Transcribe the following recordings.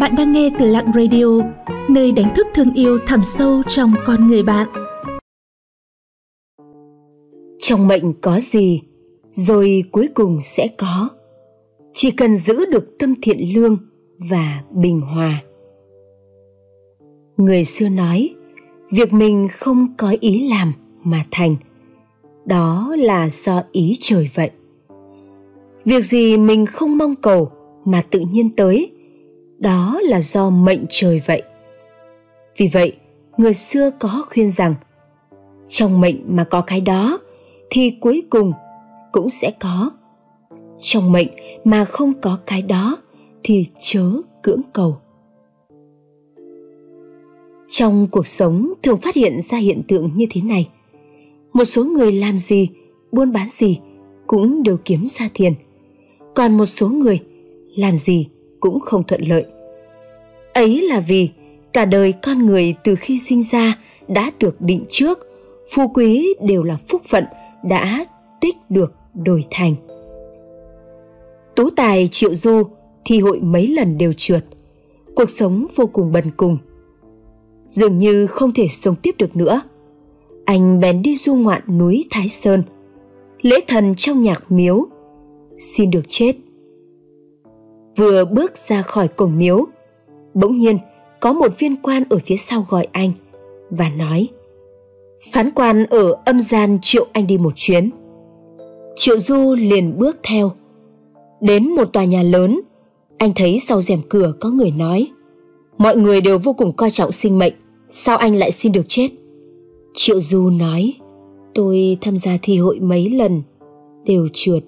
Bạn đang nghe từ Lặng Radio, nơi đánh thức thương yêu thẳm sâu trong con người bạn. Trong mệnh có gì, rồi cuối cùng sẽ có. Chỉ cần giữ được tâm thiện lương và bình hòa. Người xưa nói, việc mình không có ý làm mà thành, đó là do ý trời vậy. Việc gì mình không mong cầu mà tự nhiên tới, đó là do mệnh trời vậy. Vì vậy, người xưa có khuyên rằng, trong mệnh mà có cái đó, thì cuối cùng cũng sẽ có. Trong mệnh mà không có cái đó, thì chớ cưỡng cầu. Trong cuộc sống thường phát hiện ra hiện tượng như thế này. Một số người làm gì, buôn bán gì cũng đều kiếm ra tiền. Còn một số người làm gì cũng không thuận lợi. Ấy là vì cả đời con người từ khi sinh ra đã được định trước, phú quý đều là phúc phận đã tích được đổi thành. Tú tài, triệu du thi hội mấy lần đều trượt, cuộc sống vô cùng bần cùng. Dường như không thể sống tiếp được nữa, anh bèn đi du ngoạn núi thái sơn, lễ thần trong nhạc miếu, xin được chết vừa bước ra khỏi cổng miếu. Bỗng nhiên, có một viên quan ở phía sau gọi anh và nói, phán quan ở âm gian triệu anh đi một chuyến. Triệu du liền bước theo. Đến một tòa nhà lớn, anh thấy sau rèm cửa có người nói, mọi người đều vô cùng coi trọng sinh mệnh, sao anh lại xin được chết? Triệu du nói, tôi tham gia thi hội mấy lần, đều trượt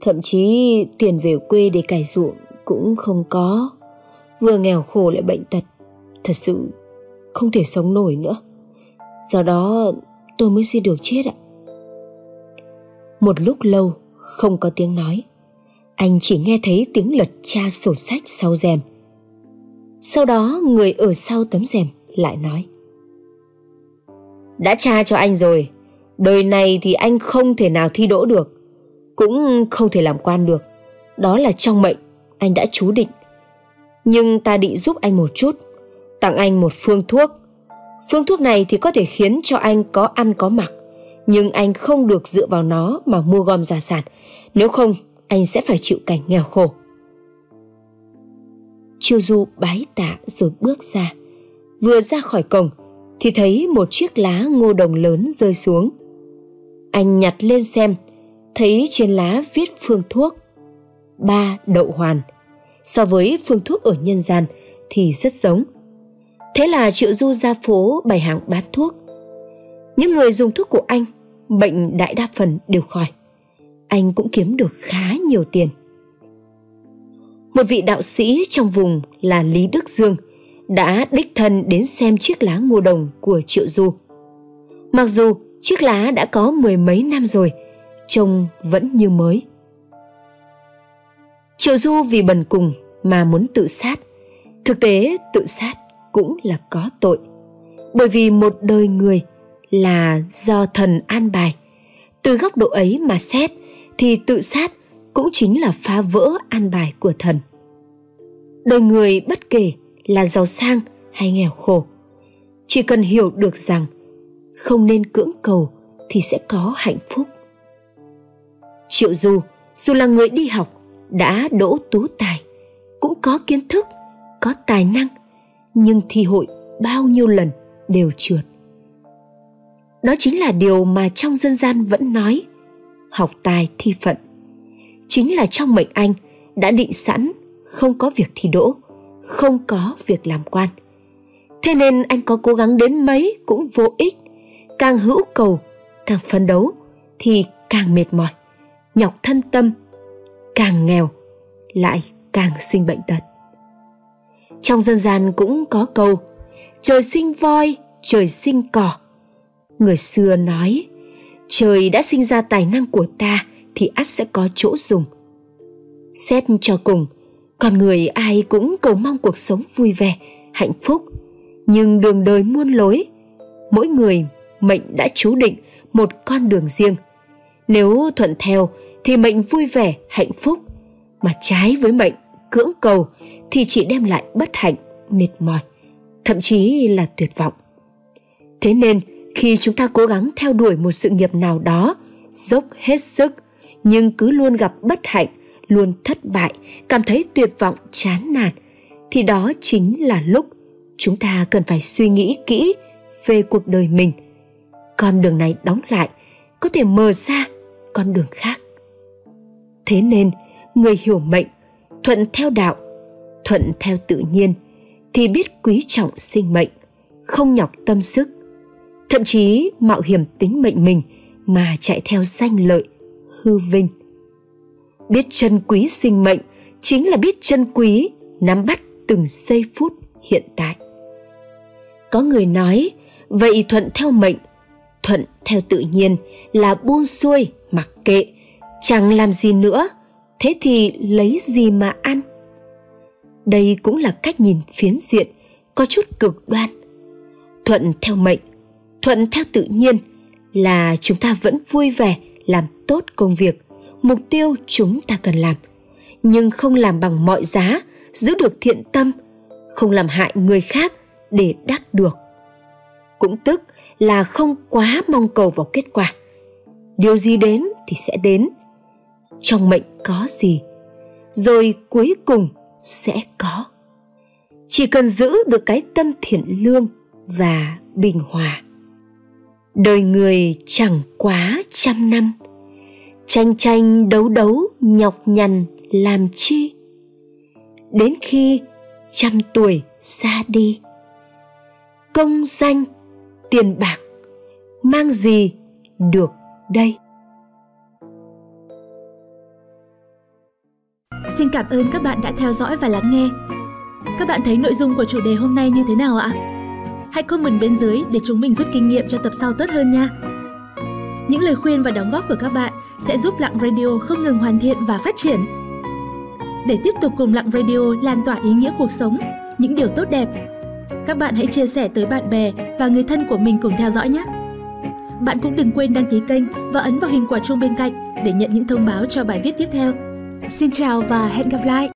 thậm chí tiền về quê để cải ruộng cũng không có. Vừa nghèo khổ lại bệnh tật, thật sự không thể sống nổi nữa. Do đó tôi mới xin được chết ạ. Một lúc lâu, không có tiếng nói. Anh chỉ nghe thấy tiếng lật tra sổ sách sau rèm. Sau đó người ở sau tấm rèm lại nói, đã tra cho anh rồi, đời này thì anh không thể nào thi đỗ được cũng không thể làm quan được đó là trong mệnh anh đã chú định nhưng ta định giúp anh một chút, tặng anh một phương thuốc. Phương thuốc này thì có thể khiến cho anh có ăn có mặc, nhưng anh không được dựa vào nó mà mua gom gia sản, nếu không anh sẽ phải chịu cảnh nghèo khổ. Chiêu Du bái tạ rồi bước ra. Vừa ra khỏi cổng thì thấy một chiếc lá ngô đồng lớn rơi xuống. Anh nhặt lên xem, thấy trên lá viết phương thuốc. Ba đậu hoàn – so với phương thuốc ở nhân gian thì rất giống. Thế là Triệu Du ra phố bày hàng bán thuốc. Những người dùng thuốc của anh, bệnh đại đa phần đều khỏi. Anh cũng kiếm được khá nhiều tiền. Một vị đạo sĩ trong vùng là Lý Đức Dương đã đích thân đến xem chiếc lá ngô đồng của Triệu Du. Mặc dù chiếc lá đã có mười mấy năm rồi, trông vẫn như mới. Triệu Du vì bần cùng mà muốn tự sát. Thực tế tự sát cũng là có tội. Bởi vì một đời người là do thần an bài. Từ góc độ ấy mà xét thì tự sát cũng chính là phá vỡ an bài của thần. Đời người bất kể là giàu sang hay nghèo khổ, chỉ cần hiểu được rằng không nên cưỡng cầu thì sẽ có hạnh phúc. Triệu Du, dù là người đi học, đã đỗ tú tài, cũng có kiến thức, có tài năng, nhưng thi hội bao nhiêu lần đều trượt. Đó chính là điều mà trong dân gian vẫn nói, học tài thi phận. Chính là trong mệnh anh đã định sẵn không có việc thi đỗ, không có việc làm quan. Thế nên anh có cố gắng đến mấy cũng vô ích, càng hữu cầu, càng phấn đấu thì càng mệt mỏi, nhọc thân tâm, càng nghèo lại càng sinh bệnh tật. Trong dân gian cũng có câu trời sinh voi, trời sinh cỏ. Người xưa nói trời đã sinh ra tài năng của ta thì ắt sẽ có chỗ dùng. Xét cho cùng, con người ai cũng cầu mong cuộc sống vui vẻ, hạnh phúc, nhưng đường đời muôn lối, mỗi người mệnh đã chú định một con đường riêng. Nếu thuận theo thì mệnh vui vẻ, hạnh phúc, mà trái với mệnh cưỡng cầu thì chỉ đem lại bất hạnh, mệt mỏi, thậm chí là tuyệt vọng. Thế nên, khi chúng ta cố gắng theo đuổi một sự nghiệp nào đó, dốc hết sức nhưng cứ luôn gặp bất hạnh, luôn thất bại, cảm thấy tuyệt vọng, chán nản thì đó chính là lúc chúng ta cần phải suy nghĩ kỹ về cuộc đời mình. Con đường này đóng lại, có thể mở ra con đường khác. Thế nên, người hiểu mệnh, thuận theo đạo, thuận theo tự nhiên thì biết quý trọng sinh mệnh, không nhọc tâm sức, thậm chí mạo hiểm tính mệnh mình mà chạy theo danh lợi, hư vinh. Biết trân quý sinh mệnh chính là biết trân quý nắm bắt từng giây phút hiện tại. Có người nói, vậy thuận theo mệnh, thuận theo tự nhiên là buông xuôi, mặc kệ, chẳng làm gì nữa, thế thì lấy gì mà ăn? Đây cũng là cách nhìn phiến diện, có chút cực đoan. Thuận theo mệnh, thuận theo tự nhiên là chúng ta vẫn vui vẻ làm tốt công việc, mục tiêu chúng ta cần làm, nhưng không làm bằng mọi giá, giữ được thiện tâm, không làm hại người khác để đắc được. Cũng tức là không quá mong cầu vào kết quả. Điều gì đến thì sẽ đến. Trong mệnh có gì, rồi cuối cùng sẽ có. Chỉ cần giữ được cái tâm thiện lương và bình hòa. Đời người chẳng quá trăm năm, tranh tranh đấu đấu nhọc nhằn làm chi đến khi trăm tuổi xa đi công danh tiền bạc mang gì được đây xin cảm ơn các bạn đã theo dõi và lắng nghe các bạn thấy nội dung của chủ đề hôm nay như thế nào ạ hãy comment bên dưới để chúng mình rút kinh nghiệm cho tập sau tốt hơn nha những lời khuyên và đóng góp của các bạn sẽ giúp Lặng Radio không ngừng hoàn thiện và phát triển. Để tiếp tục cùng Lặng Radio lan tỏa ý nghĩa cuộc sống, những điều tốt đẹp, các bạn hãy chia sẻ tới bạn bè và người thân của mình cùng theo dõi nhé. Bạn cũng đừng quên đăng ký kênh và ấn vào hình quả chuông bên cạnh để nhận những thông báo cho bài viết tiếp theo. Xin chào và hẹn gặp lại!